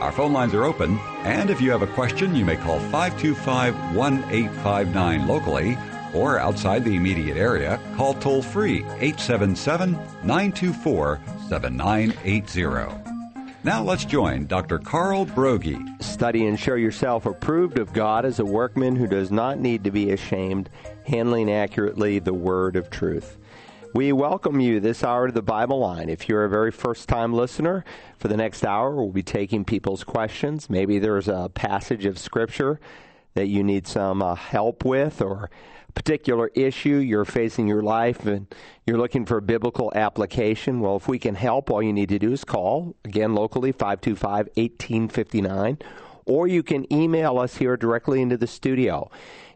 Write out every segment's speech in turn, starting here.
Our phone lines are open, and if you have a question, you may call 525 1859 locally or outside the immediate area, call toll free 877 924 7980. Now let's join Dr. Carl Broggi. Study and show yourself approved of God as a workman who does not need to be ashamed, handling accurately the word of truth. We welcome you this hour to the Bible line. If you're a very first time listener, for the next hour, we'll be taking people's questions. Maybe there's a passage of Scripture that you need some uh, help with, or a particular issue you're facing in your life, and you're looking for a biblical application. Well, if we can help, all you need to do is call, again, locally, 525 1859, or you can email us here directly into the studio.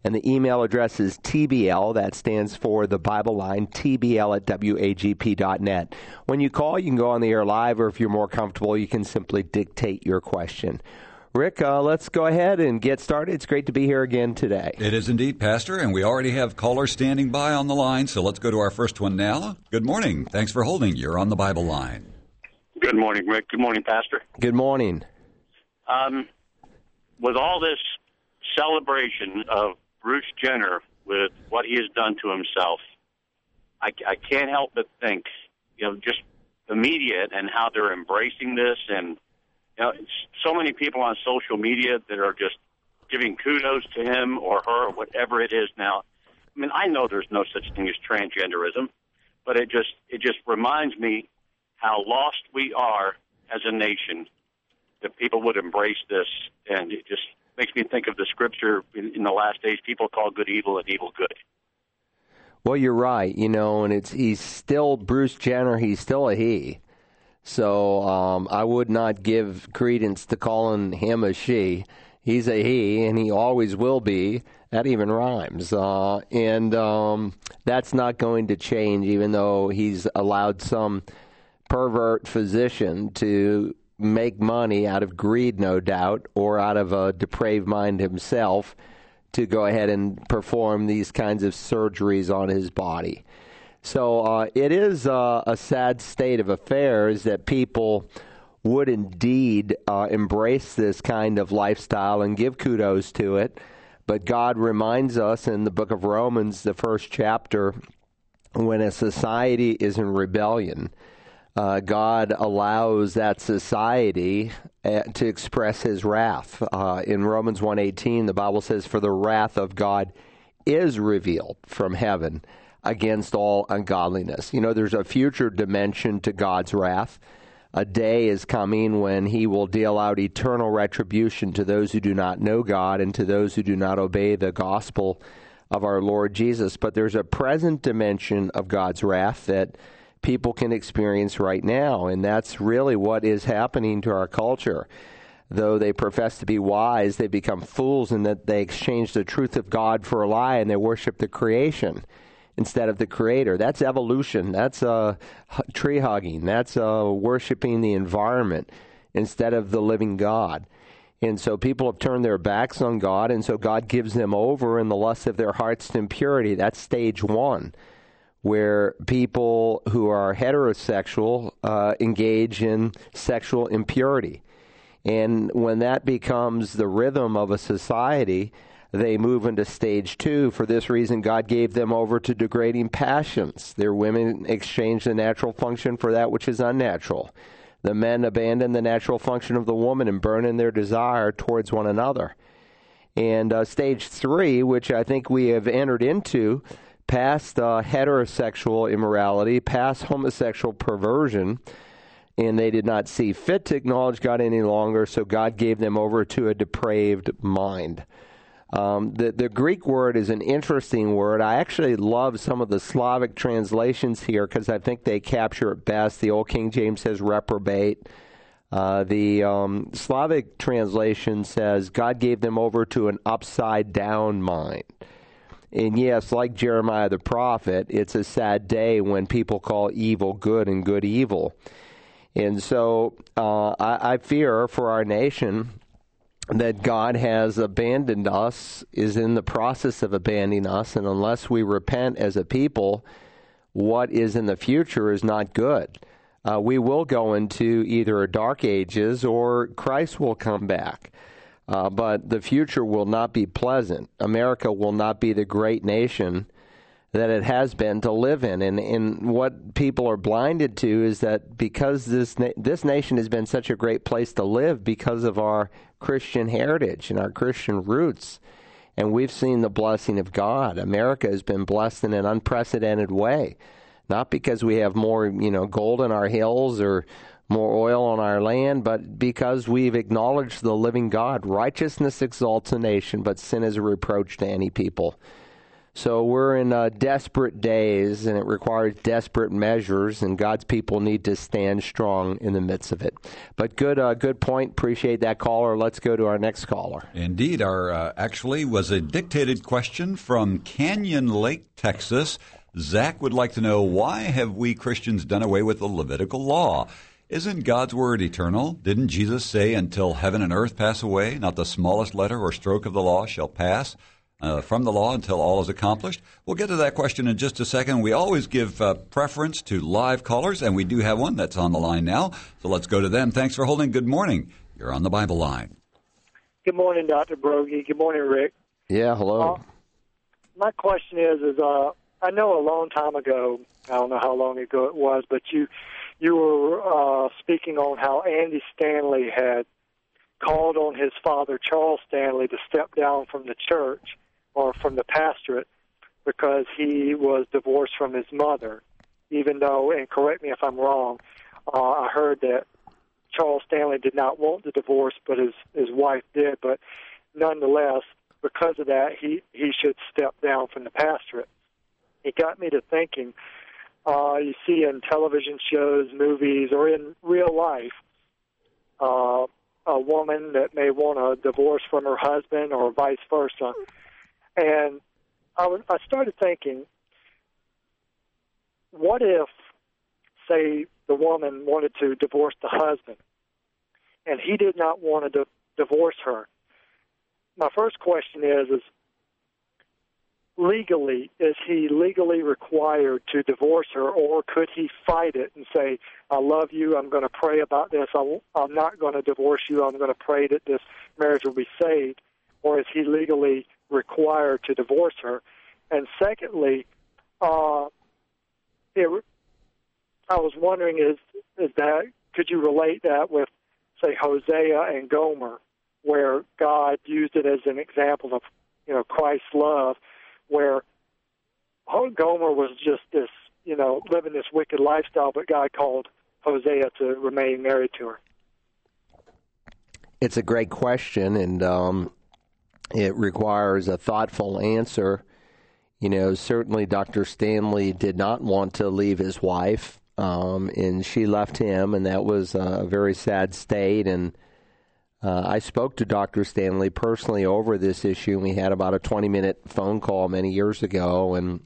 And the email address is TBL, that stands for the Bible line, TBL at WAGP.net. When you call, you can go on the air live, or if you're more comfortable, you can simply dictate your question. Rick, uh, let's go ahead and get started. It's great to be here again today. It is indeed, Pastor, and we already have callers standing by on the line, so let's go to our first one now. Good morning. Thanks for holding. You're on the Bible line. Good morning, Rick. Good morning, Pastor. Good morning. Um, with all this celebration of Bruce Jenner with what he has done to himself, I, I can't help but think, you know, just the media and how they're embracing this, and you know, so many people on social media that are just giving kudos to him or her or whatever it is now. I mean, I know there's no such thing as transgenderism, but it just it just reminds me how lost we are as a nation that people would embrace this, and it just makes me think of the scripture in, in the last days. People call good evil and evil good. Well, you're right. You know, and it's he's still Bruce Jenner. He's still a he. So um, I would not give credence to calling him a she. He's a he, and he always will be. That even rhymes. Uh, and um, that's not going to change, even though he's allowed some pervert physician to make money out of greed, no doubt, or out of a depraved mind himself to go ahead and perform these kinds of surgeries on his body. So uh, it is uh, a sad state of affairs that people would indeed uh, embrace this kind of lifestyle and give kudos to it. But God reminds us in the book of Romans, the first chapter, when a society is in rebellion, uh, God allows that society uh, to express His wrath. Uh, in Romans 1:18, the Bible says, "For the wrath of God is revealed from heaven against all ungodliness." You know, there's a future dimension to God's wrath. A day is coming when He will deal out eternal retribution to those who do not know God and to those who do not obey the gospel of our Lord Jesus. But there's a present dimension of God's wrath that people can experience right now. And that's really what is happening to our culture. Though they profess to be wise, they become fools in that they exchange the truth of God for a lie and they worship the creation instead of the creator. That's evolution. That's uh, tree hugging. That's uh, worshiping the environment instead of the living God. And so people have turned their backs on God, and so God gives them over in the lust of their hearts to impurity. That's stage one where people who are heterosexual uh, engage in sexual impurity. And when that becomes the rhythm of a society, they move into stage two. For this reason, God gave them over to degrading passions. Their women exchange the natural function for that which is unnatural. The men abandon the natural function of the woman and burn in their desire towards one another. And uh, stage three, which I think we have entered into, past uh, heterosexual immorality, past homosexual perversion, and they did not see fit to acknowledge God any longer, so God gave them over to a depraved mind. Um, the, the Greek word is an interesting word. I actually love some of the Slavic translations here because I think they capture it best. The Old King James says reprobate. Uh, the um, Slavic translation says God gave them over to an upside down mind. And yes, like Jeremiah the prophet, it's a sad day when people call evil good and good evil. And so uh, I, I fear for our nation that God has abandoned us, is in the process of abandoning us, and unless we repent as a people, what is in the future is not good. Uh, we will go into either dark ages or Christ will come back. Uh, but the future will not be pleasant. America will not be the great nation that it has been to live in. And, and what people are blinded to is that because this na- this nation has been such a great place to live because of our Christian heritage and our Christian roots, and we've seen the blessing of God. America has been blessed in an unprecedented way, not because we have more you know gold in our hills or more oil on our land, but because we've acknowledged the living God. Righteousness exalts a nation, but sin is a reproach to any people. So we're in uh, desperate days, and it requires desperate measures, and God's people need to stand strong in the midst of it. But good, uh, good point. Appreciate that caller. Let's go to our next caller. Indeed, our uh, actually was a dictated question from Canyon Lake, Texas. Zach would like to know why have we Christians done away with the Levitical law? Isn't God's word eternal? Didn't Jesus say, "Until heaven and earth pass away, not the smallest letter or stroke of the law shall pass"? uh, from the law until all is accomplished? We'll get to that question in just a second. We always give uh, preference to live callers, and we do have one that's on the line now. So let's go to them. Thanks for holding. Good morning. You're on the Bible line. Good morning, Dr. Broggi. Good morning, Rick. Yeah, hello. Uh, my question is, is uh, I know a long time ago, I don't know how long ago it was, but you you were uh, speaking on how Andy Stanley had called on his father, Charles Stanley, to step down from the church or from the pastorate because he was divorced from his mother. Even though, and correct me if I'm wrong, uh, I heard that Charles Stanley did not want the divorce, but his his wife did. But nonetheless, because of that, he he should step down from the pastorate. It got me to thinking. Uh, you see in television shows, movies, or in real life, uh, a woman that may want a divorce from her husband, or vice versa. And I, started thinking, what if, say, the woman wanted to divorce the husband, and he did not want to di- divorce her? My first question is: Is legally is he legally required to divorce her, or could he fight it and say, "I love you. I'm going to pray about this. I'm not going to divorce you. I'm going to pray that this marriage will be saved," or is he legally required to divorce her? And secondly, uh, it, I was wondering is is that could you relate that with say Hosea and Gomer, where God used it as an example of you know Christ's love, where Gomer was just this you know living this wicked lifestyle, but God called Hosea to remain married to her. It's a great question, and um, it requires a thoughtful answer. You know, certainly Dr. Stanley did not want to leave his wife, um, and she left him, and that was a very sad state. And uh, I spoke to Dr. Stanley personally over this issue. We had about a 20 minute phone call many years ago, and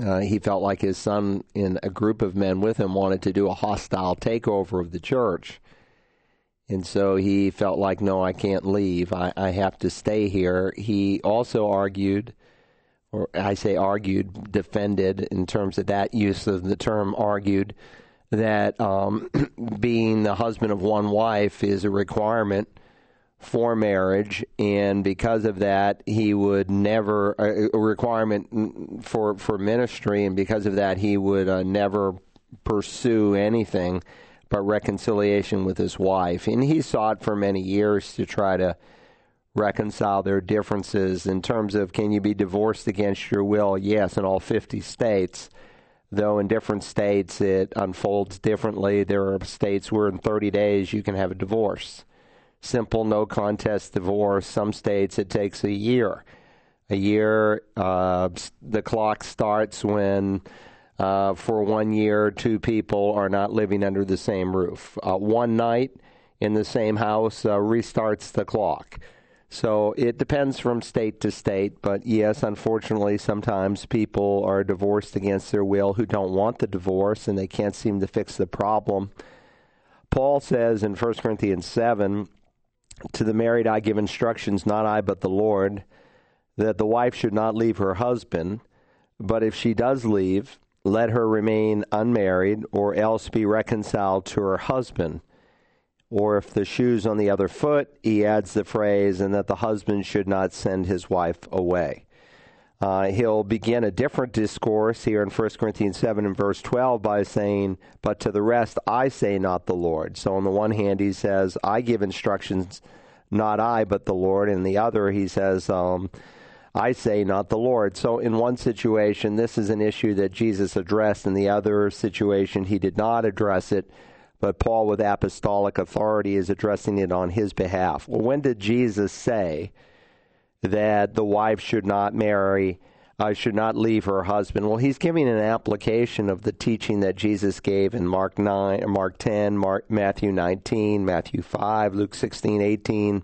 uh, he felt like his son and a group of men with him wanted to do a hostile takeover of the church. And so he felt like, no, I can't leave. I, I have to stay here. He also argued, or I say argued, defended in terms of that use of the term argued, that um, being the husband of one wife is a requirement for marriage, and because of that, he would never a requirement for for ministry, and because of that, he would uh, never pursue anything but reconciliation with his wife. And he sought for many years to try to reconcile their differences in terms of can you be divorced against your will? Yes, in all 50 states. Though in different states it unfolds differently. There are states where in 30 days you can have a divorce. Simple, no contest divorce. Some states it takes a year. A year, uh, the clock starts when uh, for one year, two people are not living under the same roof. Uh, one night in the same house uh, restarts the clock. So it depends from state to state, but yes, unfortunately, sometimes people are divorced against their will who don't want the divorce and they can't seem to fix the problem. Paul says in 1 Corinthians 7 To the married I give instructions, not I, but the Lord, that the wife should not leave her husband, but if she does leave, let her remain unmarried, or else be reconciled to her husband. Or if the shoe's on the other foot, he adds the phrase, and that the husband should not send his wife away. Uh, he'll begin a different discourse here in 1 Corinthians 7 and verse 12 by saying, But to the rest I say not the Lord. So on the one hand, he says, I give instructions, not I, but the Lord. And the other, he says, um, I say not the Lord. So in one situation, this is an issue that Jesus addressed. In the other situation, he did not address it but Paul, with apostolic authority, is addressing it on his behalf. Well, when did Jesus say that the wife should not marry, uh, should not leave her husband? Well, he's giving an application of the teaching that Jesus gave in Mark 9, Mark 10, Mark, Matthew 19, Matthew 5, Luke 16, 18.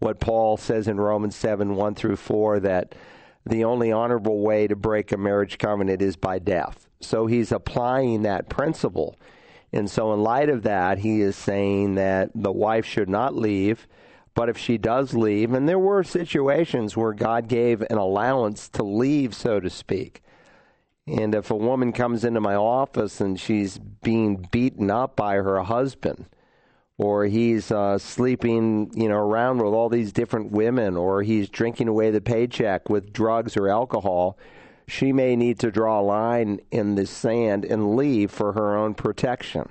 What Paul says in Romans 7, 1 through 4, that the only honorable way to break a marriage covenant is by death. So he's applying that principle and so, in light of that, he is saying that the wife should not leave, but if she does leave, and there were situations where God gave an allowance to leave, so to speak. And if a woman comes into my office and she's being beaten up by her husband, or he's uh, sleeping, you know, around with all these different women, or he's drinking away the paycheck with drugs or alcohol, she may need to draw a line in the sand and leave for her own protection.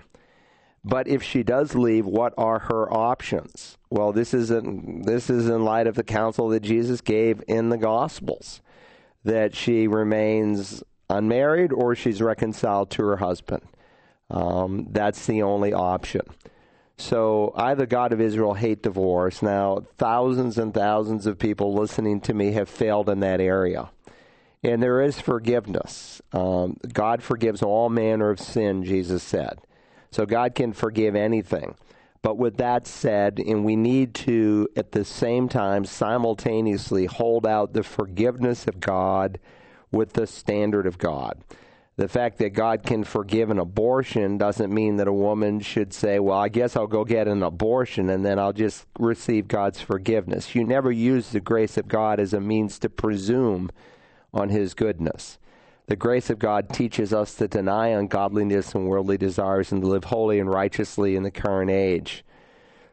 But if she does leave, what are her options? Well, this is in, this is in light of the counsel that Jesus gave in the Gospels that she remains unmarried or she's reconciled to her husband. Um, that's the only option. So I, the God of Israel, hate divorce. Now, thousands and thousands of people listening to me have failed in that area. And there is forgiveness. Um, God forgives all manner of sin, Jesus said. So God can forgive anything. But with that said, and we need to at the same time simultaneously hold out the forgiveness of God with the standard of God. The fact that God can forgive an abortion doesn't mean that a woman should say, Well, I guess I'll go get an abortion and then I'll just receive God's forgiveness. You never use the grace of God as a means to presume on his goodness. The grace of God teaches us to deny ungodliness and worldly desires and to live holy and righteously in the current age.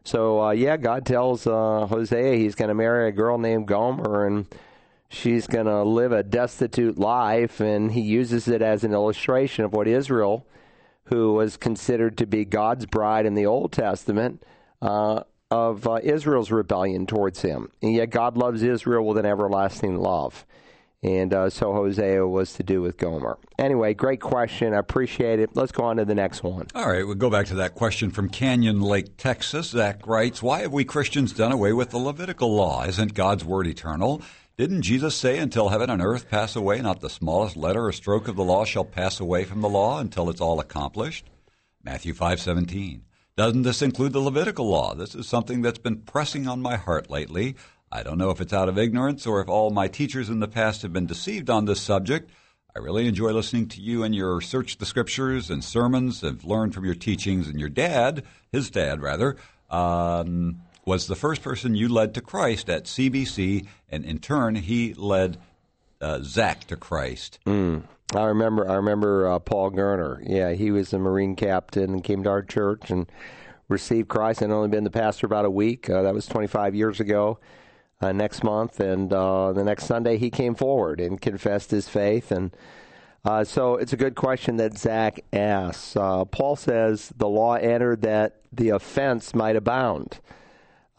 So, uh, yeah, God tells uh, Hosea he's going to marry a girl named Gomer and she's going to live a destitute life, and he uses it as an illustration of what Israel, who was considered to be God's bride in the Old Testament, uh, of uh, Israel's rebellion towards him. And yet God loves Israel with an everlasting love. And uh, so Hosea was to do with Gomer. Anyway, great question. I appreciate it. Let's go on to the next one. All right, we'll go back to that question from Canyon Lake, Texas. Zach writes Why have we Christians done away with the Levitical law? Isn't God's word eternal? Didn't Jesus say, Until heaven and earth pass away, not the smallest letter or stroke of the law shall pass away from the law until it's all accomplished? Matthew 5:17. Doesn't this include the Levitical law? This is something that's been pressing on my heart lately. I don't know if it's out of ignorance or if all my teachers in the past have been deceived on this subject. I really enjoy listening to you and your search the scriptures and sermons. I've learned from your teachings, and your dad, his dad rather, um, was the first person you led to Christ at CBC, and in turn, he led uh, Zach to Christ. Mm. I remember. I remember uh, Paul Gerner. Yeah, he was a Marine captain and came to our church and received Christ. I'd only been the pastor about a week. Uh, that was 25 years ago uh, next month, and uh, the next Sunday he came forward and confessed his faith. And uh, so it's a good question that Zach asks. Uh, Paul says the law entered that the offense might abound.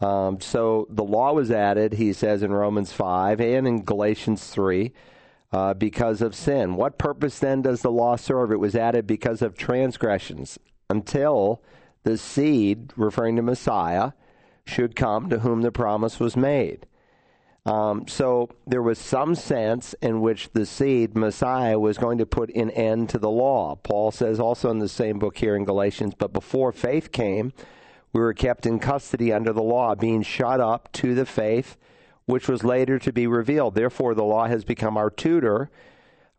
Um, so the law was added, he says in Romans 5 and in Galatians 3. Uh, because of sin. What purpose then does the law serve? It was added because of transgressions until the seed, referring to Messiah, should come to whom the promise was made. Um, so there was some sense in which the seed, Messiah, was going to put an end to the law. Paul says also in the same book here in Galatians, but before faith came, We were kept in custody under the law, being shut up to the faith which was later to be revealed. Therefore, the law has become our tutor,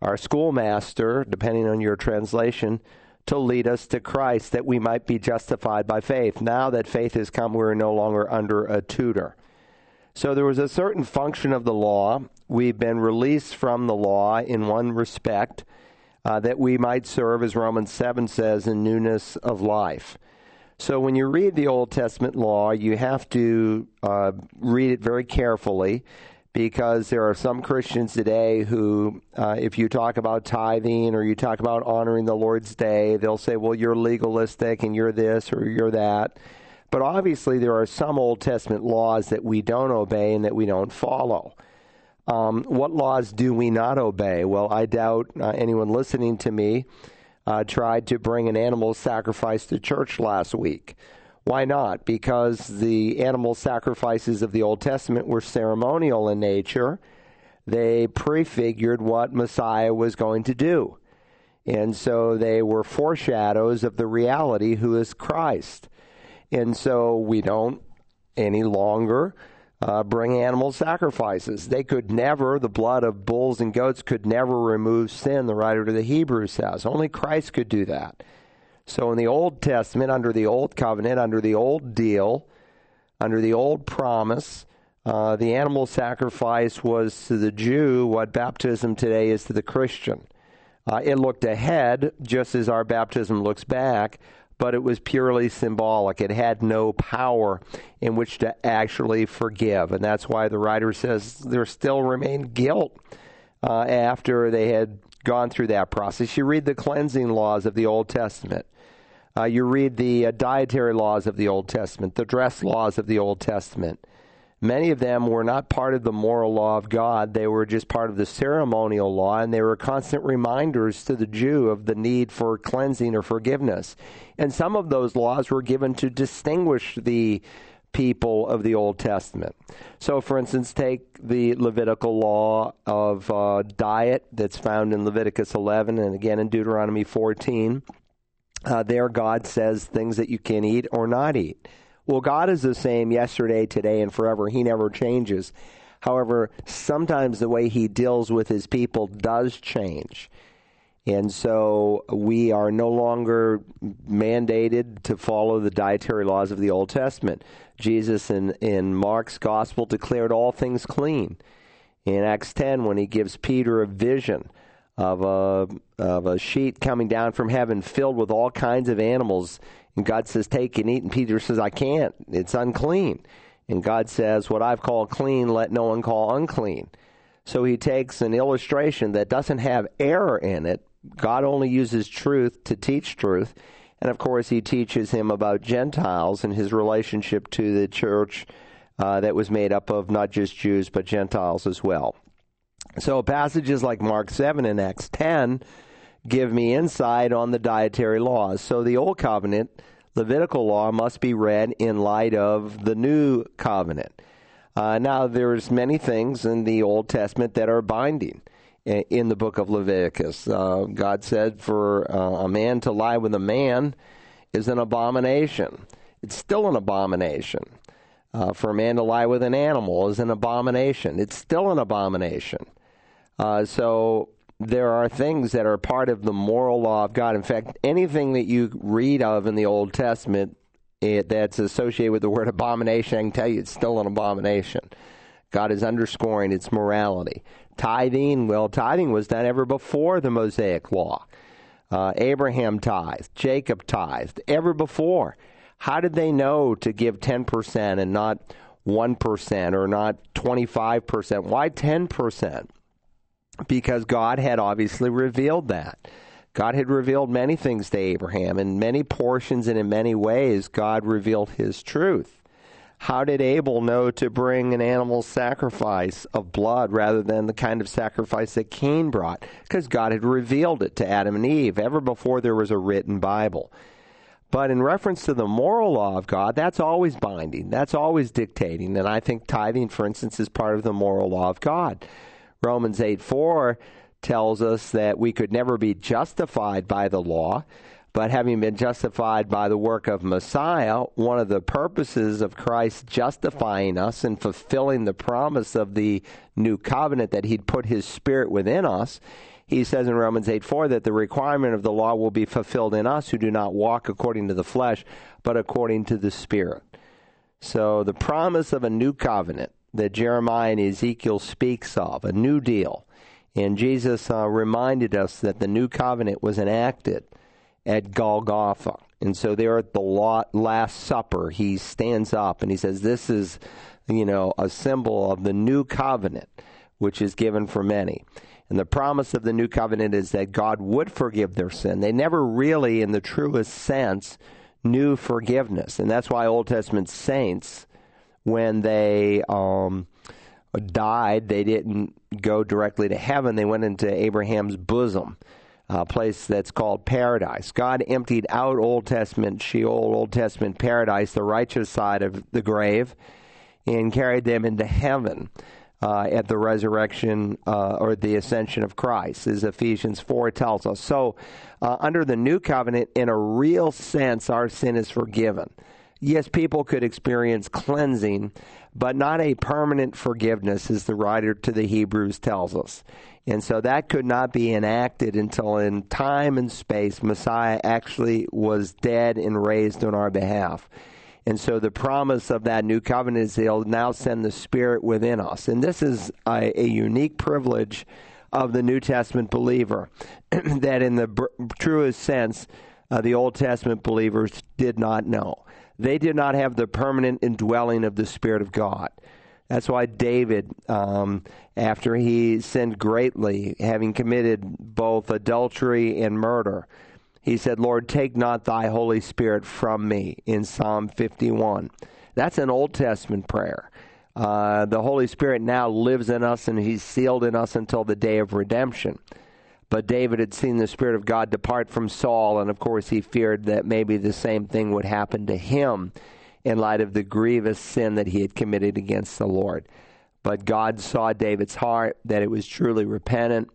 our schoolmaster, depending on your translation, to lead us to Christ that we might be justified by faith. Now that faith has come, we're no longer under a tutor. So there was a certain function of the law. We've been released from the law in one respect, uh, that we might serve, as Romans 7 says, in newness of life. So when you read the Old Testament law, you have to uh, read it very carefully because there are some Christians today who, uh, if you talk about tithing or you talk about honoring the Lord's Day, they'll say, well, you're legalistic and you're this or you're that. But obviously, there are some Old Testament laws that we don't obey and that we don't follow. Um, what laws do we not obey? Well, I doubt uh, anyone listening to me uh, tried to bring an animal sacrifice to church last week. Why not? Because the animal sacrifices of the Old Testament were ceremonial in nature. They prefigured what Messiah was going to do. And so they were foreshadows of the reality who is Christ. And so we don't any longer uh, bring animal sacrifices. They could never, the blood of bulls and goats could never remove sin, the writer to the Hebrews says. Only Christ could do that. So in the Old Testament, under the Old Covenant, under the Old Deal, under the Old Promise, uh, the animal sacrifice was to the Jew what baptism today is to the Christian. Uh, it looked ahead, just as our baptism looks back, but it was purely symbolic. It had no power in which to actually forgive. And that's why the writer says there still remained guilt uh, after they had gone through that process. You read the cleansing laws of the Old Testament. Uh, you read the uh, dietary laws of the Old Testament, the dress laws of the Old Testament. Many of them were not part of the moral law of God. They were just part of the ceremonial law, and they were constant reminders to the Jew of the need for cleansing or forgiveness. And some of those laws were given to distinguish the people of the Old Testament. So, for instance, take the Levitical law of uh, diet that's found in Leviticus 11 and again in Deuteronomy 14. Uh, there, God says things that you can eat or not eat. Well, God is the same yesterday, today, and forever. He never changes. However, sometimes the way he deals with his people does change. And so we are no longer mandated to follow the dietary laws of the Old Testament. Jesus in, in Mark's gospel declared all things clean. In Acts 10, when he gives Peter a vision of a, of a sheet coming down from heaven filled with all kinds of animals and God says, Take and eat. And Peter says, I can't. It's unclean. And God says, What I've called clean, let no one call unclean. So he takes an illustration that doesn't have error in it. God only uses truth to teach truth. And of course, he teaches him about Gentiles and his relationship to the church uh, that was made up of not just Jews, but Gentiles as well. So passages like Mark 7 and Acts 10 give me insight on the dietary laws. So the Old Covenant, Levitical law, must be read in light of the New Covenant. Uh, now, there's many things in the Old Testament that are binding in the book of Leviticus. Uh, God said for uh, a man to lie with a man is an abomination. It's still an abomination. Uh, for a man to lie with an animal is an abomination. It's still an abomination. Uh, so there are things that are part of the moral law of God. In fact, anything that you read of in the Old Testament it, that's associated with the word abomination, I can tell you it's still an abomination. God is underscoring its morality. Tithing, well, tithing was done ever before the Mosaic law. Uh, Abraham tithed, Jacob tithed, ever before. How did they know to give 10% and not 1% or not 25%? Why 10%? Because God had obviously revealed that. God had revealed many things to Abraham. In many portions and in many ways, God revealed his truth. How did Abel know to bring an animal sacrifice of blood rather than the kind of sacrifice that Cain brought? Because God had revealed it to Adam and Eve ever before there was a written Bible. But in reference to the moral law of God, that's always binding. That's always dictating. And I think tithing, for instance, is part of the moral law of God. Romans 8 4 tells us that we could never be justified by the law, But having been justified by the work of Messiah, one of the purposes of Christ justifying us and fulfilling the promise of the new covenant that he'd put his spirit within us, he says in Romans 8 4 that the requirement of the law will be fulfilled in us who do not walk according to the flesh, but according to the Spirit. So the promise of a new covenant that Jeremiah and Ezekiel speaks of, a new deal. And Jesus uh, reminded us that the new covenant was enacted at Golgotha. And so there at the Last Supper, he stands up and he says, This is, you know, a symbol of the new covenant, which is given for many. And the promise of the new covenant is that God would forgive their sin. They never really, in the truest sense, knew forgiveness. And that's why Old Testament saints, when they um, died, they didn't go directly to heaven. They went into Abraham's bosom a place that's called paradise. God emptied out Old Testament Sheol, Old Testament paradise, the righteous side of the grave, and carried them into heaven. Uh, at the resurrection uh, or the ascension of Christ, as Ephesians 4 tells us. So, uh, under the new covenant, in a real sense, our sin is forgiven. Yes, people could experience cleansing, but not a permanent forgiveness, as the writer to the Hebrews tells us. And so that could not be enacted until in time and space Messiah actually was dead and raised on our behalf. And so the promise of that new covenant is he'll now send the Spirit within us. And this is a, a unique privilege of the New Testament believer that, in the br- truest sense, uh, the Old Testament believers did not know. They did not have the permanent indwelling of the Spirit of God. That's why David, um, after he sinned greatly, having committed both adultery and murder, he said, Lord, take not thy Holy Spirit from me in Psalm 51. That's an Old Testament prayer. Uh, the Holy Spirit now lives in us and he's sealed in us until the day of redemption. But David had seen the Spirit of God depart from Saul, and of course he feared that maybe the same thing would happen to him in light of the grievous sin that he had committed against the Lord. But God saw David's heart, that it was truly repentant,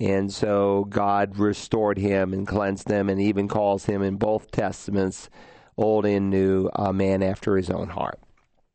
and so God restored him and cleansed him, and even calls him in both Testaments, Old and New, a man after his own heart.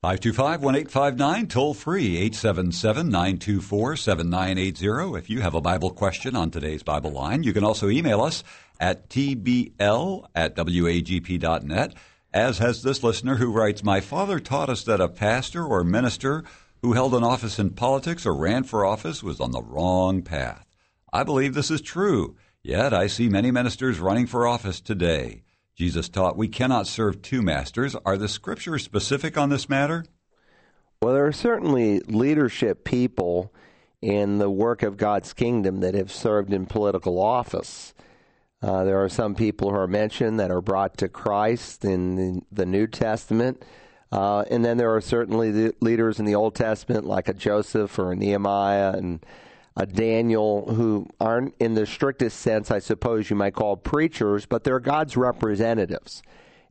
525 1859, toll free 877 924 7980. If you have a Bible question on today's Bible line, you can also email us at tbl at wagp.net as has this listener who writes My father taught us that a pastor or minister who held an office in politics or ran for office was on the wrong path. I believe this is true, yet I see many ministers running for office today. Jesus taught we cannot serve two masters. Are the scriptures specific on this matter? Well, there are certainly leadership people in the work of God's kingdom that have served in political office. Uh, there are some people who are mentioned that are brought to Christ in the, New Testament. Uh, and then there are certainly the leaders in the Old Testament, like a Joseph or a Nehemiah and a Daniel, who aren't, in the strictest sense, I suppose you might call preachers, but they're God's representatives.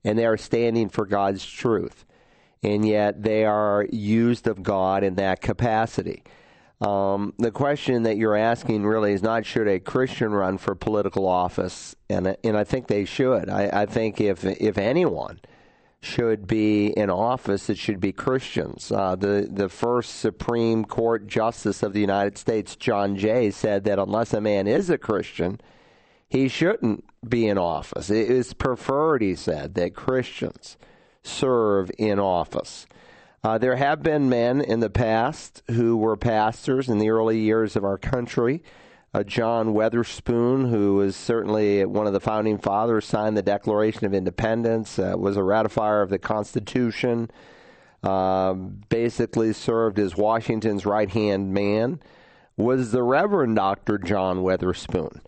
And they are standing for God's truth. And yet they are used of God in that capacity. Um, the question that you're asking really is not should a Christian run for political office, and and I think they should. I, I think if if anyone should be in office, it should be Christians. Uh, the the first Supreme Court Justice of the United States, John Jay, said that unless a man is a Christian, he shouldn't be in office. It is preferred, he said, that Christians serve in office. Uh, there have been men in the past who were pastors in the early years of our country. Uh, John Witherspoon, who was certainly one of the founding fathers, signed the Declaration of Independence, uh, was a ratifier of the Constitution, uh, basically served as Washington's right hand man, was the Reverend Dr. John Witherspoon.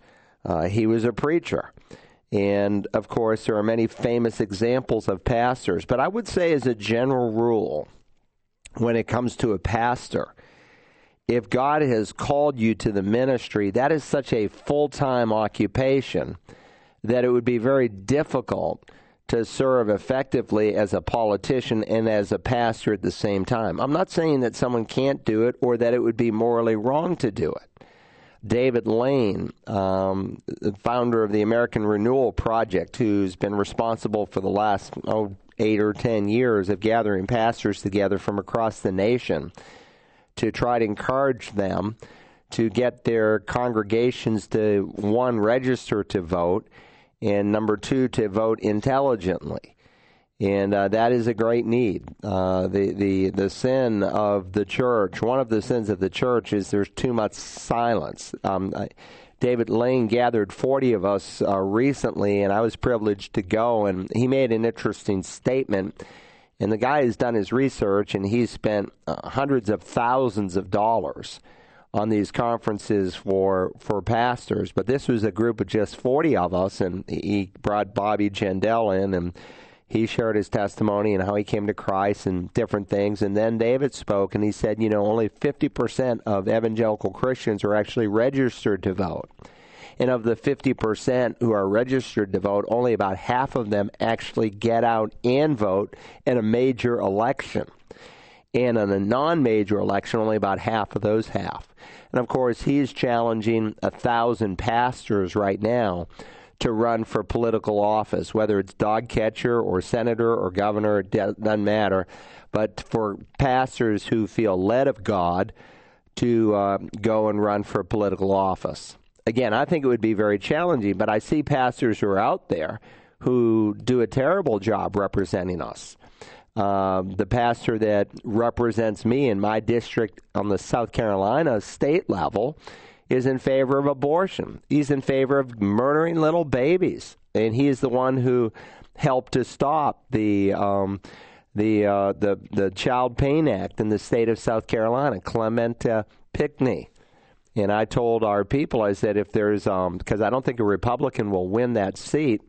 Uh, he was a preacher. And of course, there are many famous examples of pastors, but I would say, as a general rule, when it comes to a pastor. If God has called you to the ministry, that is such a full time occupation that it would be very difficult to serve effectively as a politician and as a pastor at the same time. I'm not saying that someone can't do it or that it would be morally wrong to do it. David Lane, um, the founder of the American Renewal Project, who's been responsible for the last oh, eight or ten years of gathering pastors together from across the nation to try to encourage them to get their congregations to one register to vote and number two to vote intelligently and uh, that is a great need. Uh, the the the sin of the church, one of the sins of the church, is there's too much silence. Um, I, David Lane gathered 40 of us uh, recently, and I was privileged to go, and he made an interesting statement. And the guy has done his research, and he's spent uh, hundreds of thousands of dollars on these conferences for for pastors. But this was a group of just 40 of us, and he brought Bobby Jindal in and he shared his testimony and how he came to Christ and different things. And then David spoke and he said, you know, only 50% of evangelical Christians are actually registered to vote. And of the 50% who are registered to vote, only about half of them actually get out and vote in a major election. And in a non major election, only about half of those have. And of course, he's challenging a thousand pastors right now to run for political office, whether it's dog catcher or senator or governor, it doesn't matter. But for pastors who feel led of God to uh, go and run for political office. Again, I think it would be very challenging, but I see pastors who are out there who do a terrible job representing us. Um, the pastor that represents me in my district on the South Carolina state level is in favor of abortion. He's in favor of murdering little babies, and he is the one who helped to stop the um, the uh, the the Child Pain Act in the state of South Carolina, Clementa Pinckney. And I told our people, I said, if there's, because um, I don't think a Republican will win that seat,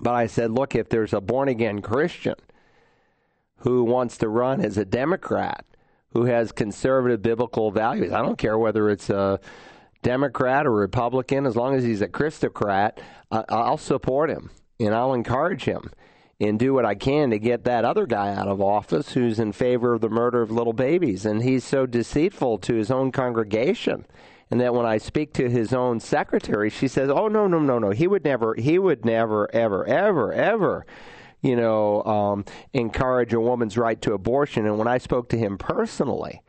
but I said, look, if there's a born again Christian who wants to run as a Democrat, who has conservative biblical values, I don't care whether it's a Democrat or Republican, as long as he's a Christocrat, I'll support him and I'll encourage him and do what I can to get that other guy out of office who's in favor of the murder of little babies. And he's so deceitful to his own congregation. And that when I speak to his own secretary, she says, "Oh no, no, no, no! He would never, he would never, ever, ever, ever, you know, um, encourage a woman's right to abortion." And when I spoke to him personally,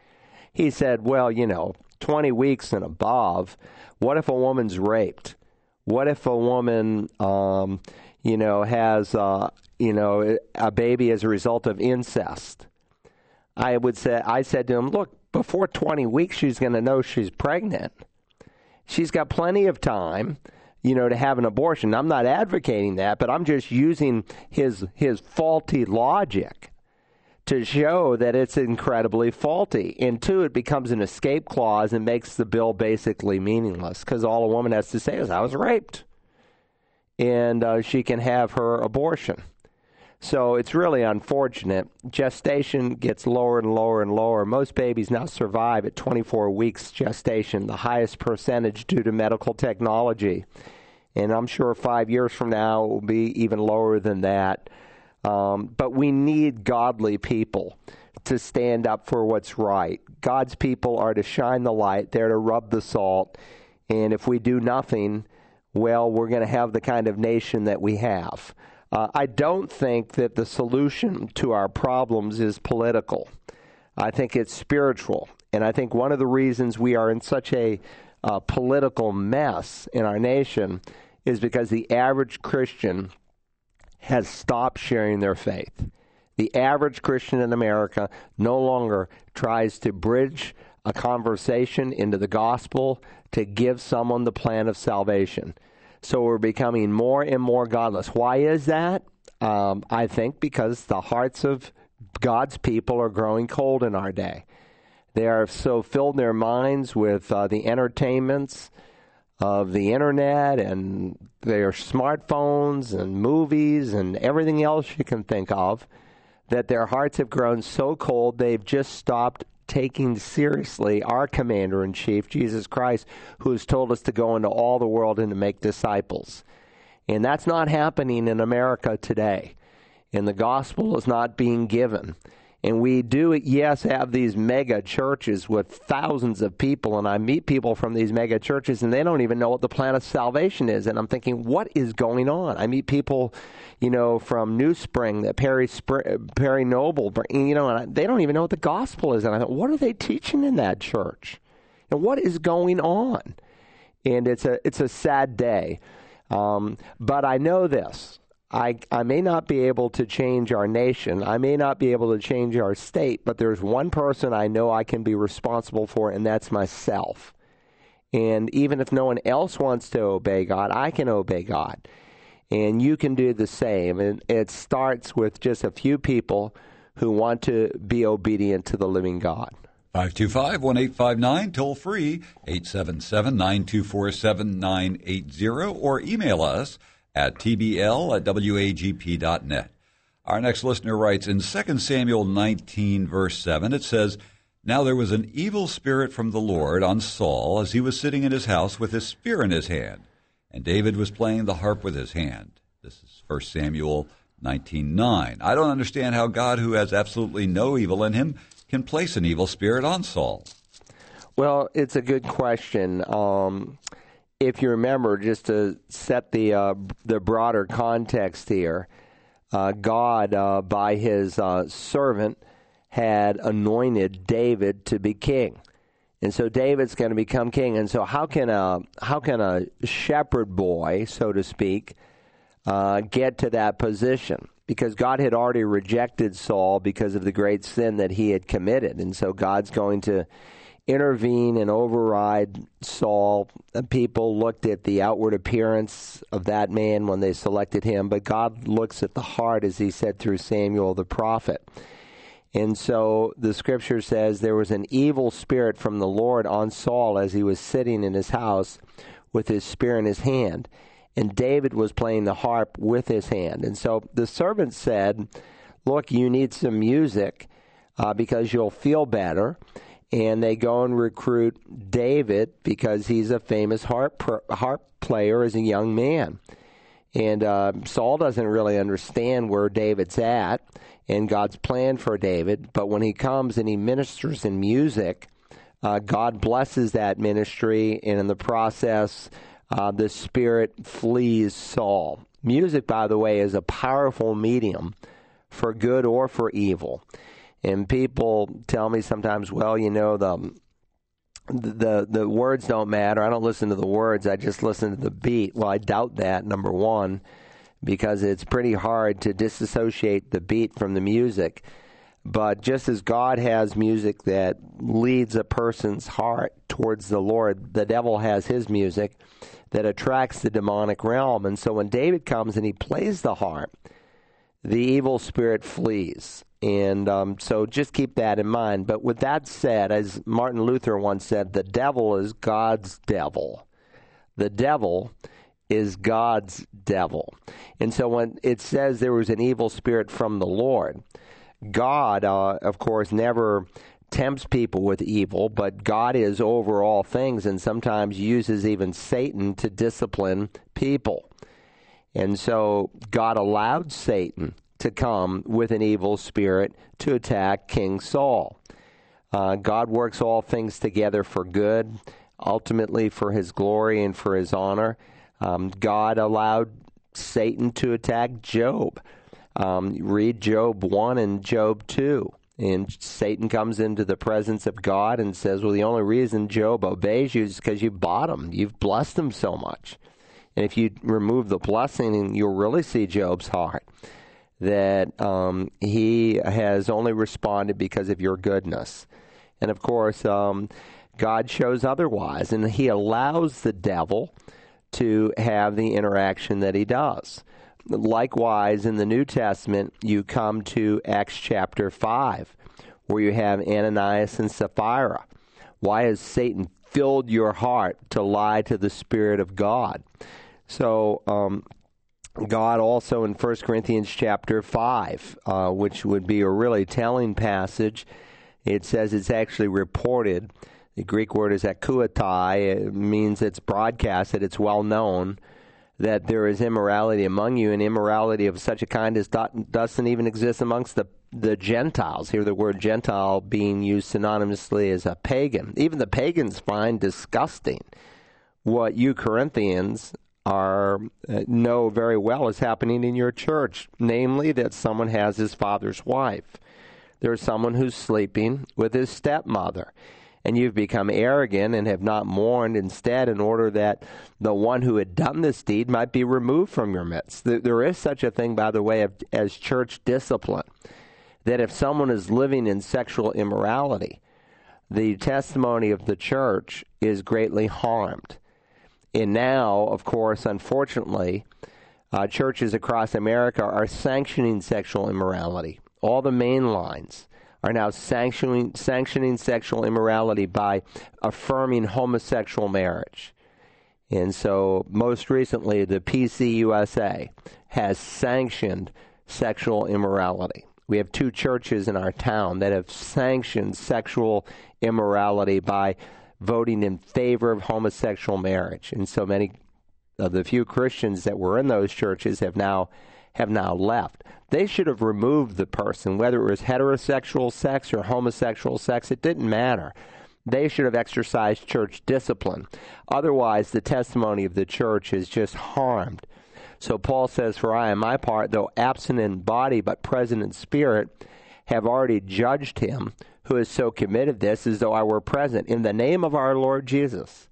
he said, "Well, you know, 20 weeks and above, what if a woman's raped? What if a woman, um, you know, has, uh, you know, a baby as a result of incest? I would say, I said to him, look, before 20 weeks, she's going to know she's pregnant. She's got plenty of time you know, to have an abortion. I'm not advocating that, but I'm just using his his faulty logic to show that it's incredibly faulty. And two, it becomes an escape clause and makes the bill basically meaningless because all a woman has to say is, I was raped. And uh, she can have her abortion. So it's really unfortunate. Gestation gets lower and lower and lower. Most babies now survive at 24 weeks gestation, the highest percentage due to medical technology. And I'm sure five years from now it will be even lower than that. Um, but we need godly people to stand up for what's right. God's people are to shine the light, they're to rub the salt. And if we do nothing, well, we're going to have the kind of nation that we have. Uh, I don't think that the solution to our problems is political. I think it's spiritual. And I think one of the reasons we are in such a uh, political mess in our nation is because the average Christian has stopped sharing their faith. The average Christian in America no longer tries to bridge a conversation into the gospel to give someone the plan of salvation. So we're becoming more and more godless. Why is that? Um, I think because the hearts of God's people are growing cold in our day. They are so filled their minds with uh, the entertainments of the internet and their smartphones and movies and everything else you can think of that their hearts have grown so cold they've just stopped taking seriously our commander in chief, Jesus Christ, who has told us to go into all the world and to make disciples. And that's not happening in America today. And the gospel is not being given. And we do, yes, have these mega churches with thousands of people, and I meet people from these mega churches, and they don't even know what the plan of salvation is. And I'm thinking, what is going on? I meet people, you know, from New Spring, that Perry Perry Noble, you know, and they don't even know what the gospel is. And I thought, what are they teaching in that church? And what is going on? And it's a it's a sad day. Um, but I know this. I, I may not be able to change our nation. I may not be able to change our state, but there's one person I know I can be responsible for, and that's myself. And even if no one else wants to obey God, I can obey God. And you can do the same. And it starts with just a few people who want to be obedient to the living God. 525 1859, toll free, 877 924 7980, or email us at tbl at wagp.net. Our next listener writes in 2 Samuel 19, verse 7, it says, Now there was an evil spirit from the Lord on Saul as he was sitting in his house with his spear in his hand, and David was playing the harp with his hand. This is 1 Samuel 19:9. I don't understand how God, who has absolutely no evil in him, can place an evil spirit on Saul. Well, it's a good question. Um, if you remember, just to set the uh, the broader context here, uh, God, uh, by His uh, servant, had anointed David to be king, and so David's going to become king. And so, how can a how can a shepherd boy, so to speak, uh, get to that position? Because God had already rejected Saul because of the great sin that he had committed, and so God's going to intervene and override Saul. People looked at the outward appearance of that man when they selected him, but God looks at the heart, as he said through Samuel the prophet. And so the scripture says there was an evil spirit from the Lord on Saul as he was sitting in his house with his spear in his hand. And David was playing the harp with his hand. And so the servant said, Look, you need some music uh, because you'll feel better and they go and recruit David because he's a famous harp harp player as a young man. And uh, Saul doesn't really understand where David's at and God's plan for David. But when he comes and he ministers in music, uh, God blesses that ministry, and in the process, uh, the Spirit flees Saul. Music, by the way, is a powerful medium for good or for evil. And people tell me sometimes, well, you know, the the the words don't matter. I don't listen to the words. I just listen to the beat. Well, I doubt that. Number one, because it's pretty hard to disassociate the beat from the music. But just as God has music that leads a person's heart towards the Lord, the devil has his music that attracts the demonic realm. And so when David comes and he plays the harp, the evil spirit flees. And um, so just keep that in mind. But with that said, as Martin Luther once said, the devil is God's devil. The devil is God's devil. And so when it says there was an evil spirit from the Lord, God, uh, of course, never tempts people with evil, but God is over all things and sometimes uses even Satan to discipline people. And so God allowed Satan to come with an evil spirit to attack King Saul. Uh, God works all things together for good, ultimately for his glory and for his honor. Um, God allowed Satan to attack Job. Um, read Job 1 and Job 2. And Satan comes into the presence of God and says, Well, the only reason Job obeys you is because you bought him. You've blessed him so much. And if you remove the blessing, you'll really see Job's heart that um, he has only responded because of your goodness. And of course, um, God shows otherwise, and he allows the devil to have the interaction that he does. Likewise, in the New Testament, you come to Acts chapter 5, where you have Ananias and Sapphira. Why has Satan filled your heart to lie to the Spirit of God? So, um, God also in 1 Corinthians chapter 5, uh, which would be a really telling passage. It says it's actually reported. The Greek word is akoutai. It means it's broadcasted, it's well known that there is immorality among you, and immorality of such a kind as doesn't even exist amongst the the Gentiles. Here, the word Gentile being used synonymously as a pagan. Even the pagans find disgusting what you Corinthians are uh, know very well is happening in your church, namely that someone has his father's wife. There's someone who's sleeping with his stepmother. And you've become arrogant and have not mourned instead in order that the one who had done this deed might be removed from your midst. There is such a thing, by the way, as church discipline, that if someone is living in sexual immorality, the testimony of the church is greatly harmed. And now, of course, unfortunately, uh, churches across America are sanctioning sexual immorality. All the main lines are now sanctioning, sanctioning sexual immorality by affirming homosexual marriage. And so, most recently, the PCUSA has sanctioned sexual immorality. We have two churches in our town that have sanctioned sexual immorality by voting in favor of homosexual marriage. And so many of the few Christians that were in those churches have now have now left. They should have removed the person, whether it was heterosexual sex or homosexual sex, it didn't matter. They should have exercised church discipline. Otherwise, the testimony of the church is just harmed. So Paul says, For I, on my part, though absent in body but present in spirit, have already judged him who has so committed this as though I were present in the name of our Lord Jesus.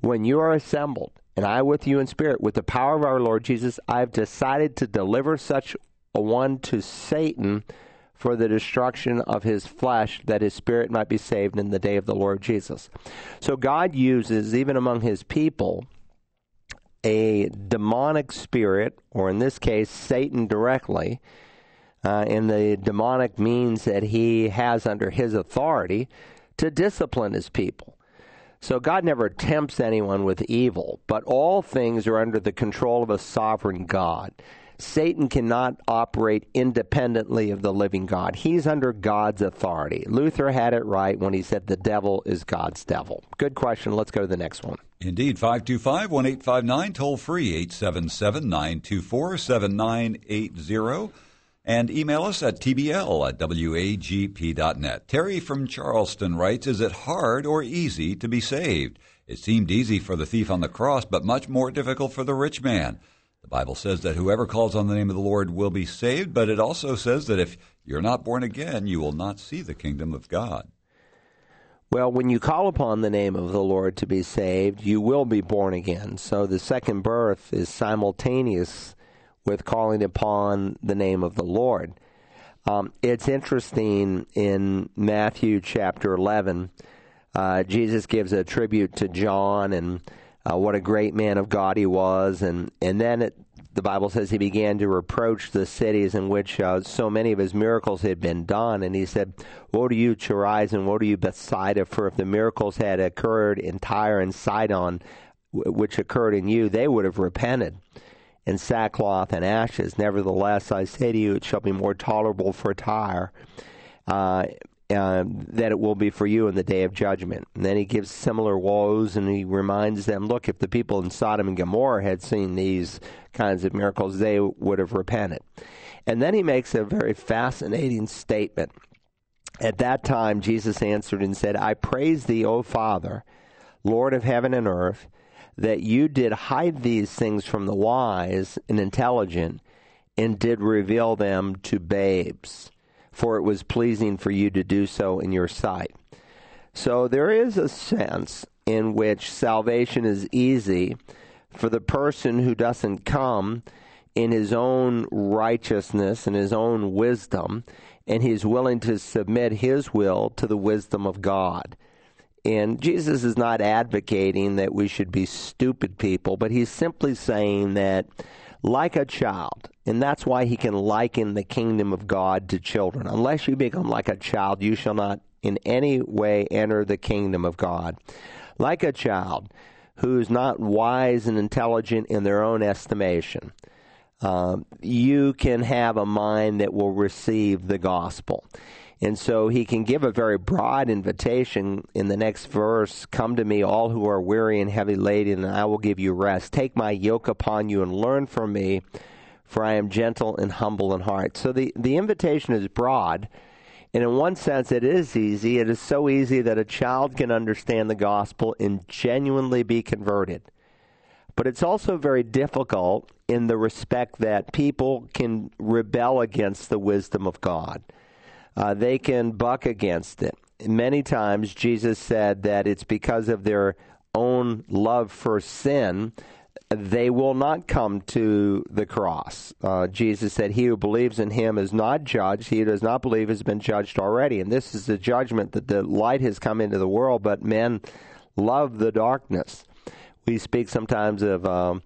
When you are assembled, and I with you in spirit, with the power of our Lord Jesus, I have decided to deliver such a one to Satan for the destruction of his flesh, that his spirit might be saved in the day of the Lord Jesus. So God uses, even among his people, a demonic spirit, or in this case, Satan directly, uh, and the demonic means that he has under his authority to discipline his people. So God never tempts anyone with evil, but all things are under the control of a sovereign God. Satan cannot operate independently of the living God. He's under God's authority. Luther had it right when he said the devil is God's devil. Good question. Let's go to the next one. Indeed, 525 1859, toll free 877 924 7980 and email us at tbl at wagp.net. Terry from Charleston writes, Is it hard or easy to be saved? It seemed easy for the thief on the cross, but much more difficult for the rich man. The Bible says that whoever calls on the name of the Lord will be saved, but it also says that if you're not born again, you will not see the kingdom of God. Well, when you call upon the name of the Lord to be saved, you will be born again. So the second birth is simultaneous with calling upon the name of the Lord. Um, it's interesting in Matthew chapter 11, uh, Jesus gives a tribute to John and uh, what a great man of God he was. And, and then it, the Bible says he began to reproach the cities in which uh, so many of his miracles had been done. And he said, Woe to you, Chorazin, woe to you, Bethsaida, for if the miracles had occurred in Tyre and Sidon, which occurred in you, they would have repented in sackcloth and ashes. Nevertheless, I say to you, it shall be more tolerable for Tyre uh, uh, than it will be for you in the day of judgment. And then he gives similar woes, and he reminds them, look, if the people in Sodom and Gomorrah had seen these kinds of miracles, they would have repented. And then he makes a very fascinating statement. At that time, Jesus answered and said, I praise thee, O Father, Lord of heaven and earth that you did hide these things from the wise and intelligent and did reveal them to babes, for it was pleasing for you to do so in your sight. So there is a sense in which salvation is easy for the person who doesn't come in his own righteousness and his own wisdom, and he's willing to submit his will to the wisdom of God. And Jesus is not advocating that we should be stupid people, but he's simply saying that, like a child, and that's why he can liken the kingdom of God to children. Unless you become like a child, you shall not in any way enter the kingdom of God. Like a child who's not wise and intelligent in their own estimation. Um, you can have a mind that will receive the gospel. And so he can give a very broad invitation in the next verse Come to me, all who are weary and heavy laden, and I will give you rest. Take my yoke upon you and learn from me, for I am gentle and humble in heart. So the, the invitation is broad. And in one sense, it is easy. It is so easy that a child can understand the gospel and genuinely be converted. But it's also very difficult in the respect that people can rebel against the wisdom of God. Uh, they can buck against it. Many times, Jesus said that it's because of their own love for sin they will not come to the cross. Uh, Jesus said, He who believes in him is not judged. He who does not believe has been judged already. And this is the judgment that the light has come into the world, but men love the darkness. We speak sometimes of um,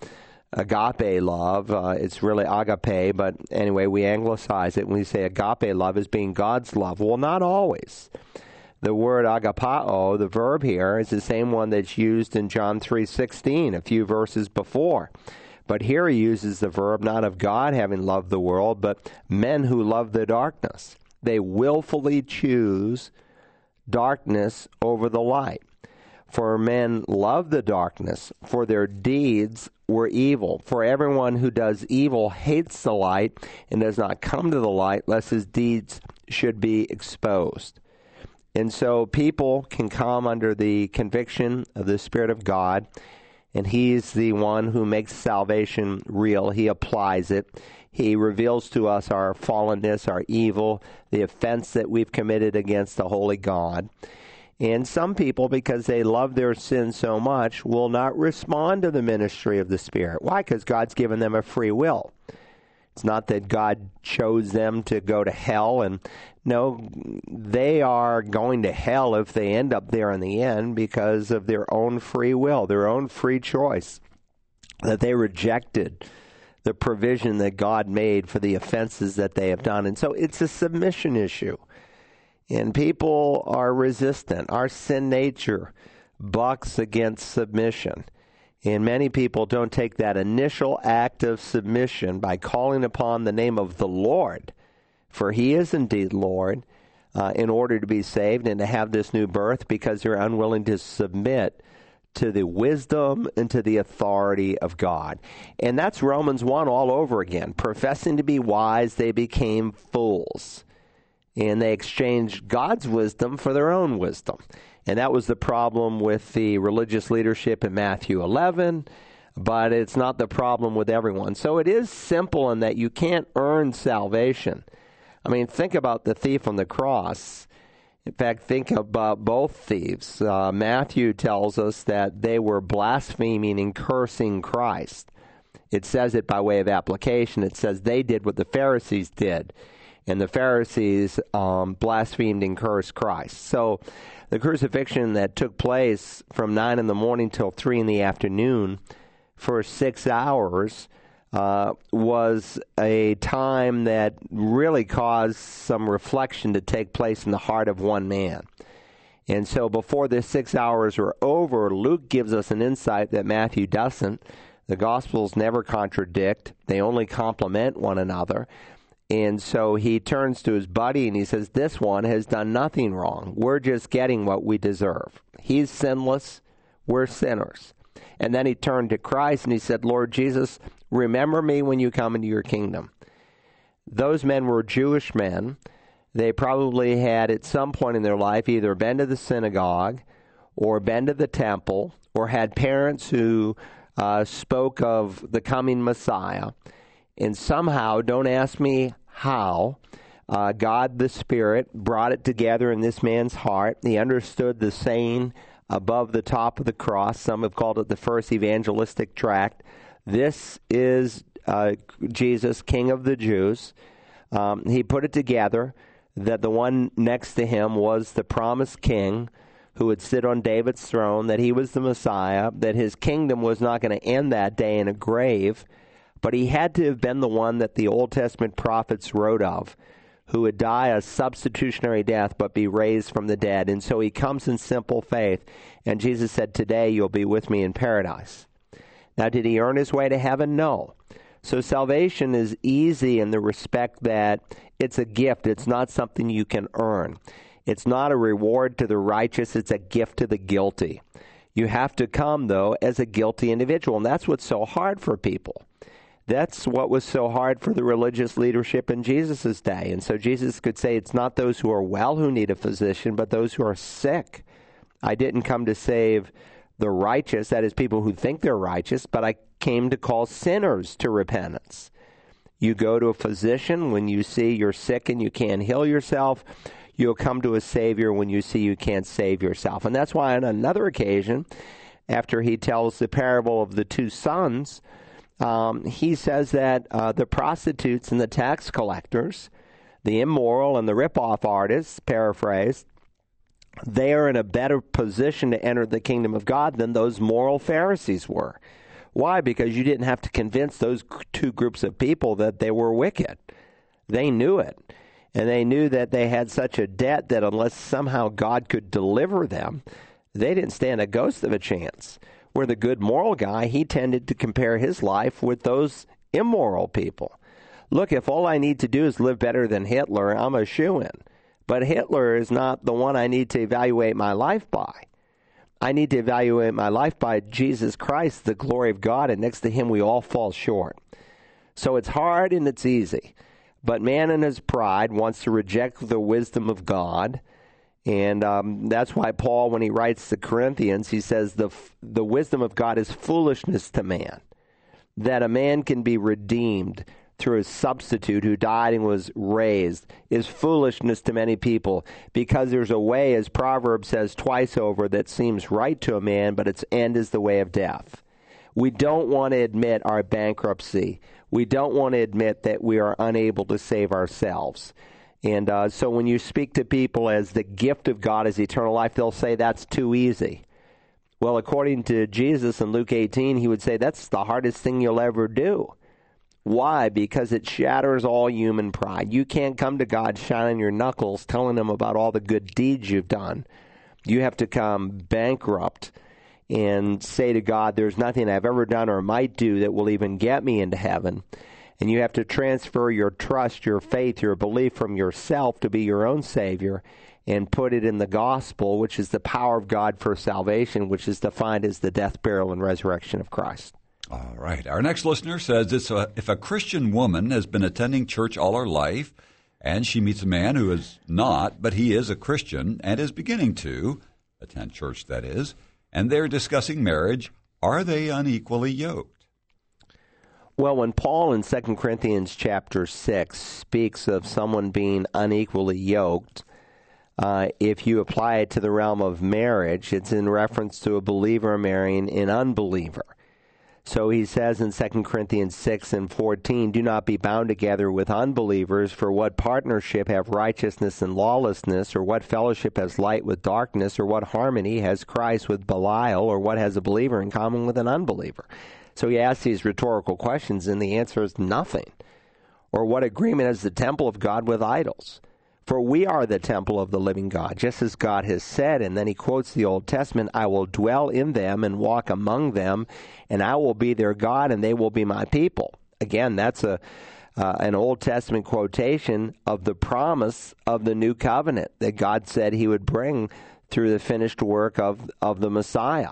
agape love. Uh, it's really agape, but anyway, we anglicize it when we say agape love as being God's love. Well, not always the word agapao, the verb here, is the same one that's used in John 3:16, a few verses before. But here he uses the verb not of God having loved the world, but men who love the darkness. They willfully choose darkness over the light. For men love the darkness, for their deeds were evil. For everyone who does evil hates the light and does not come to the light, lest his deeds should be exposed. And so people can come under the conviction of the Spirit of God, and He's the one who makes salvation real. He applies it. He reveals to us our fallenness, our evil, the offense that we've committed against the Holy God. And some people, because they love their sin so much, will not respond to the ministry of the Spirit. Why? Because God's given them a free will. It's not that God chose them to go to hell and no, they are going to hell if they end up there in the end because of their own free will, their own free choice, that they rejected the provision that God made for the offenses that they have done. And so it's a submission issue. And people are resistant. Our sin nature bucks against submission. And many people don't take that initial act of submission by calling upon the name of the Lord for he is indeed Lord, uh, in order to be saved and to have this new birth because they're unwilling to submit to the wisdom and to the authority of God. And that's Romans 1 all over again. Professing to be wise, they became fools. And they exchanged God's wisdom for their own wisdom. And that was the problem with the religious leadership in Matthew 11 but it's not the problem with everyone. So it is simple in that you can't earn salvation. I mean, think about the thief on the cross. In fact, think about both thieves. Uh, Matthew tells us that they were blaspheming and cursing Christ. It says it by way of application. It says they did what the Pharisees did, and the Pharisees um, blasphemed and cursed Christ. So, the crucifixion that took place from nine in the morning till three in the afternoon for six hours uh, was a time that really caused some reflection to take place in the heart of one man. And so before the six hours were over, Luke gives us an insight that Matthew doesn't. The Gospels never contradict, they only complement one another. And so he turns to his buddy and he says, This one has done nothing wrong. We're just getting what we deserve. He's sinless, we're sinners. And then he turned to Christ and he said, Lord Jesus, Remember me when you come into your kingdom. Those men were Jewish men. They probably had at some point in their life either been to the synagogue or been to the temple or had parents who uh, spoke of the coming Messiah. And somehow, don't ask me how, uh, God the Spirit brought it together in this man's heart. He understood the saying above the top of the cross. Some have called it the first evangelistic tract this is uh, Jesus, King of the Jews. Um, he put it together that the one next to him was the promised king who would sit on David's throne, that he was the Messiah, that his kingdom was not going to end that day in a grave, but he had to have been the one that the Old Testament prophets wrote of, who would die a substitutionary death but be raised from the dead. And so he comes in simple faith, and Jesus said, Today you'll be with me in paradise. Now, did he earn his way to heaven? No. So salvation is easy in the respect that it's a gift, it's not something you can earn. It's not a reward to the righteous, it's a gift to the guilty. You have to come, though, as a guilty individual, and that's what's so hard for people. That's what was so hard for the religious leadership in Jesus' day. And so Jesus could say it's not those who are well who need a physician, but those who are sick. I didn't come to save the righteous, that is, people who think they're righteous, but I came to call sinners to repentance. You go to a physician when you see you're sick and you can't heal yourself. You'll come to a Savior when you see you can't save yourself. And that's why, on another occasion, after he tells the parable of the two sons, um, he says that uh, the prostitutes and the tax collectors, the immoral and the rip-off artists, paraphrased, they are in a better position to enter the kingdom of God than those moral Pharisees were. Why? Because you didn't have to convince those two groups of people that they were wicked. They knew it. And they knew that they had such a debt that unless somehow God could deliver them, they didn't stand a ghost of a chance. Where the good moral guy, he tended to compare his life with those immoral people. Look, if all I need to do is live better than Hitler, I'm a shoe in. But Hitler is not the one I need to evaluate my life by. I need to evaluate my life by Jesus Christ, the glory of God, and next to him we all fall short. So it's hard and it's easy. But man in his pride wants to reject the wisdom of God and um, that's why Paul, when he writes to Corinthians, he says the the wisdom of God is foolishness to man, that a man can be redeemed through a substitute who died and was raised is foolishness to many people because there's a way, as Proverbs says twice over, that seems right to a man, but its end is the way of death. We don't want to admit our bankruptcy. We don't want to admit that we are unable to save ourselves. And uh, so when you speak to people as the gift of God is eternal life, they'll say that's too easy. Well, according to Jesus in Luke 18, he would say that's the hardest thing you'll ever do. Why? Because it shatters all human pride. You can't come to God shining your knuckles, telling him about all the good deeds you've done. You have to come bankrupt and say to God, There's nothing I've ever done or might do that will even get me into heaven. And you have to transfer your trust, your faith, your belief from yourself to be your own Savior and put it in the gospel, which is the power of God for salvation, which is defined as the death, burial, and resurrection of Christ. All right. Our next listener says if a Christian woman has been attending church all her life and she meets a man who is not, but he is a Christian and is beginning to attend church, that is, and they're discussing marriage, are they unequally yoked? Well, when Paul in 2 Corinthians chapter 6 speaks of someone being unequally yoked, uh, if you apply it to the realm of marriage, it's in reference to a believer marrying an unbeliever. So he says in 2 Corinthians 6 and 14, Do not be bound together with unbelievers, for what partnership have righteousness and lawlessness, or what fellowship has light with darkness, or what harmony has Christ with Belial, or what has a believer in common with an unbeliever? So he asks these rhetorical questions, and the answer is nothing. Or what agreement has the temple of God with idols? For we are the temple of the living God, just as God has said. And then he quotes the Old Testament I will dwell in them and walk among them, and I will be their God, and they will be my people. Again, that's a. Uh, an Old Testament quotation of the promise of the new covenant that God said he would bring through the finished work of, of the Messiah.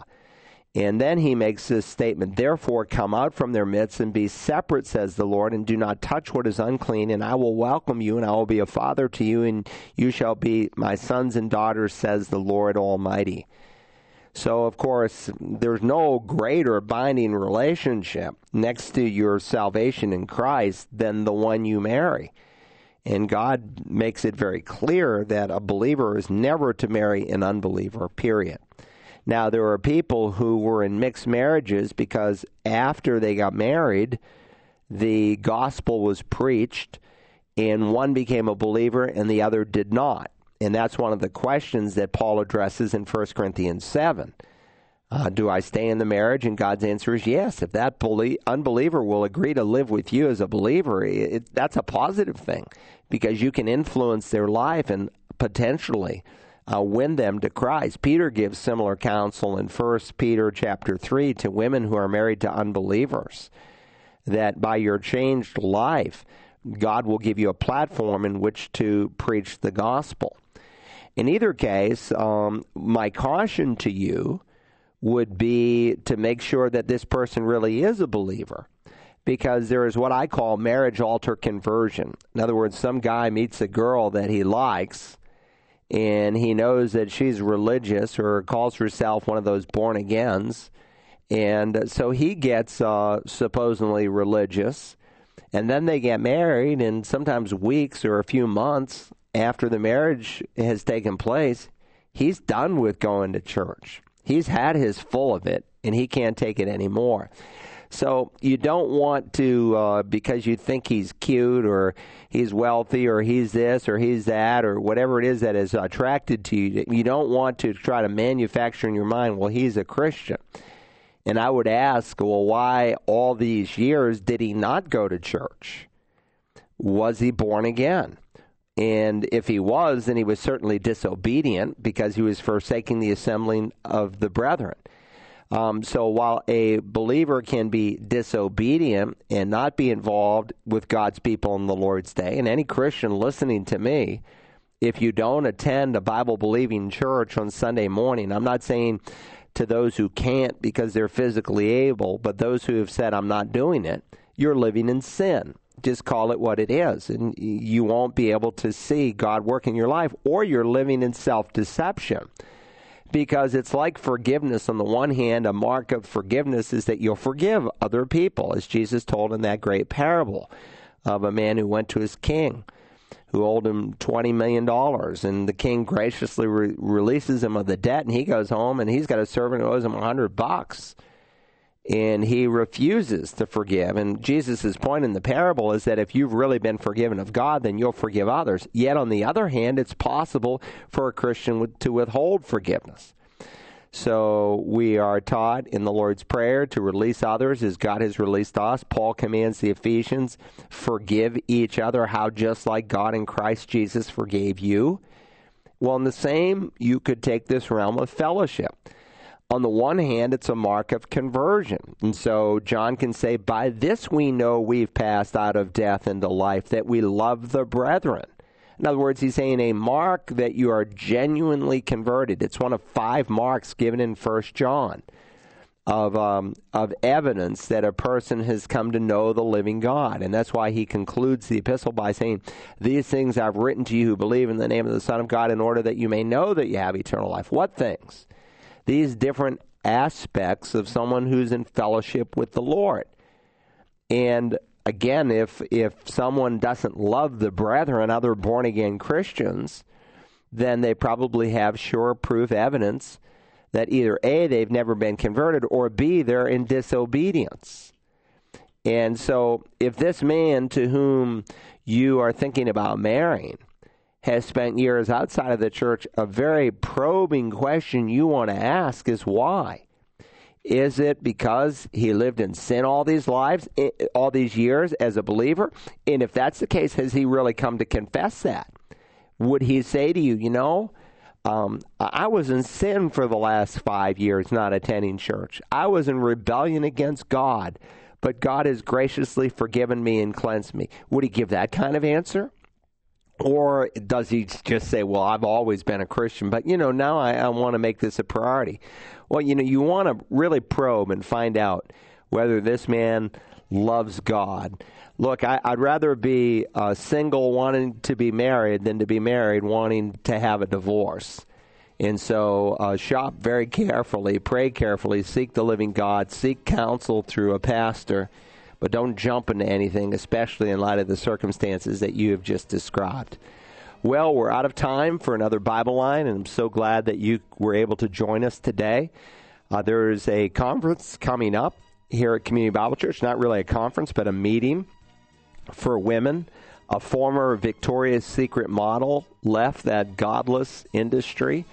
And then he makes this statement Therefore, come out from their midst and be separate, says the Lord, and do not touch what is unclean, and I will welcome you, and I will be a father to you, and you shall be my sons and daughters, says the Lord Almighty. So, of course, there's no greater binding relationship next to your salvation in Christ than the one you marry. And God makes it very clear that a believer is never to marry an unbeliever, period. Now, there were people who were in mixed marriages because after they got married, the gospel was preached, and one became a believer and the other did not. And that's one of the questions that Paul addresses in 1 Corinthians 7. Uh, do I stay in the marriage? And God's answer is yes. If that unbeliever will agree to live with you as a believer, it, that's a positive thing because you can influence their life and potentially uh, win them to Christ. Peter gives similar counsel in 1 Peter chapter 3 to women who are married to unbelievers that by your changed life, God will give you a platform in which to preach the gospel. In either case, um, my caution to you would be to make sure that this person really is a believer. because there is what I call marriage altar conversion. In other words, some guy meets a girl that he likes and he knows that she's religious or calls herself one of those born agains. And so he gets uh, supposedly religious. And then they get married, and sometimes weeks or a few months after the marriage has taken place, he's done with going to church. He's had his full of it, and he can't take it anymore. So you don't want to, uh, because you think he's cute or he's wealthy or he's this or he's that or whatever it is that is attracted to you, you don't want to try to manufacture in your mind, well, he's a Christian. And I would ask, well, why all these years did he not go to church? Was he born again? And if he was, then he was certainly disobedient because he was forsaking the assembling of the brethren. Um, so while a believer can be disobedient and not be involved with God's people in the Lord's day, and any Christian listening to me, if you don't attend a Bible believing church on Sunday morning, I'm not saying to those who can't because they're physically able, but those who have said, I'm not doing it, you're living in sin. Just call it what it is and you won't be able to see God work in your life or you're living in self-deception because it's like forgiveness on the one hand a mark of forgiveness is that you'll forgive other people as Jesus told in that great parable of a man who went to his king who owed him $20 million and the king graciously re- releases him of the debt and he goes home and he's got a servant who owes him a 100 bucks and he refuses to forgive. And Jesus' point in the parable is that if you've really been forgiven of God, then you'll forgive others. Yet, on the other hand, it's possible for a Christian to withhold forgiveness. So we are taught in the Lord's Prayer to release others as God has released us. Paul commands the Ephesians, forgive each other, how just like God in Christ Jesus forgave you. Well, in the same, you could take this realm of fellowship on the one hand, it's a mark of conversion. And so John can say, By this we know we've passed out of death into life, that we love the brethren. In other words, he's saying a mark that you are genuinely converted. It's one of five marks given in First John of um, of evidence that a person has come to know the living God, and that's why he concludes the epistle by saying, "These things I've written to you who believe in the name of the Son of God, in order that you may know that you have eternal life." What things? These different aspects of someone who's in fellowship with the Lord. And again, if if someone doesn't love the brethren, other born again Christians, then they probably have sure proof evidence that either A, they've never been converted, or B, they're in disobedience. And so if this man to whom you are thinking about marrying has spent years outside of the church, a very probing question you want to ask is why? Is it because he lived in sin all these lives, all these years as a believer? And if that's the case, has he really come to confess that? Would he say to you, you know, um, I was in sin for the last five years not attending church. I was in rebellion against God, but God has graciously forgiven me and cleansed me. Would he give that kind of answer? Or does he just say, well, I've always been a Christian, but, you know, now I, I want to make this a priority? Well, you know, you want to really probe and find out whether this man loves God. Look, I, would rather be a single wanting to be married than to be married wanting to have a divorce. And so, uh, shop very carefully, pray carefully, seek the living God, seek counsel through a pastor but don't jump into anything, especially in light of the circumstances that you have just described. Well, we're out of time for another Bible line, and I'm so glad that you were able to join us today. Uh, there is a conference coming up here at Community Bible Church, not really a conference, but a meeting for women. A former Victoria's Secret model left that godless industry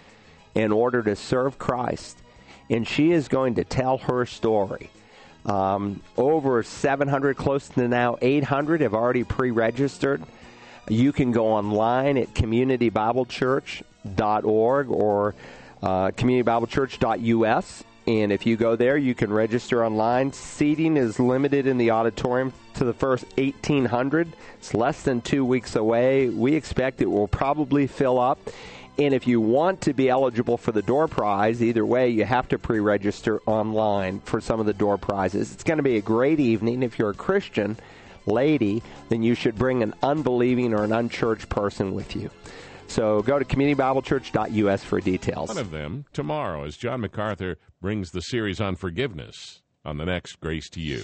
in order to serve Christ, and she is going to tell her story. Um, over 700, close to now 800 have already pre registered. You can go online at communitybiblechurch.org or uh, communitybiblechurch.us. And if you go there, you can register online. Seating is limited in the auditorium to the first 1,800. It's less than two weeks away. We expect it will probably fill up. And if you want to be eligible for the door prize, either way, you have to pre register online for some of the door prizes. It's going to be a great evening. If you're a Christian lady, then you should bring an unbelieving or an unchurched person with you. So go to communitybiblechurch.us for details. One of them tomorrow as John MacArthur brings the series on forgiveness on the next Grace to You.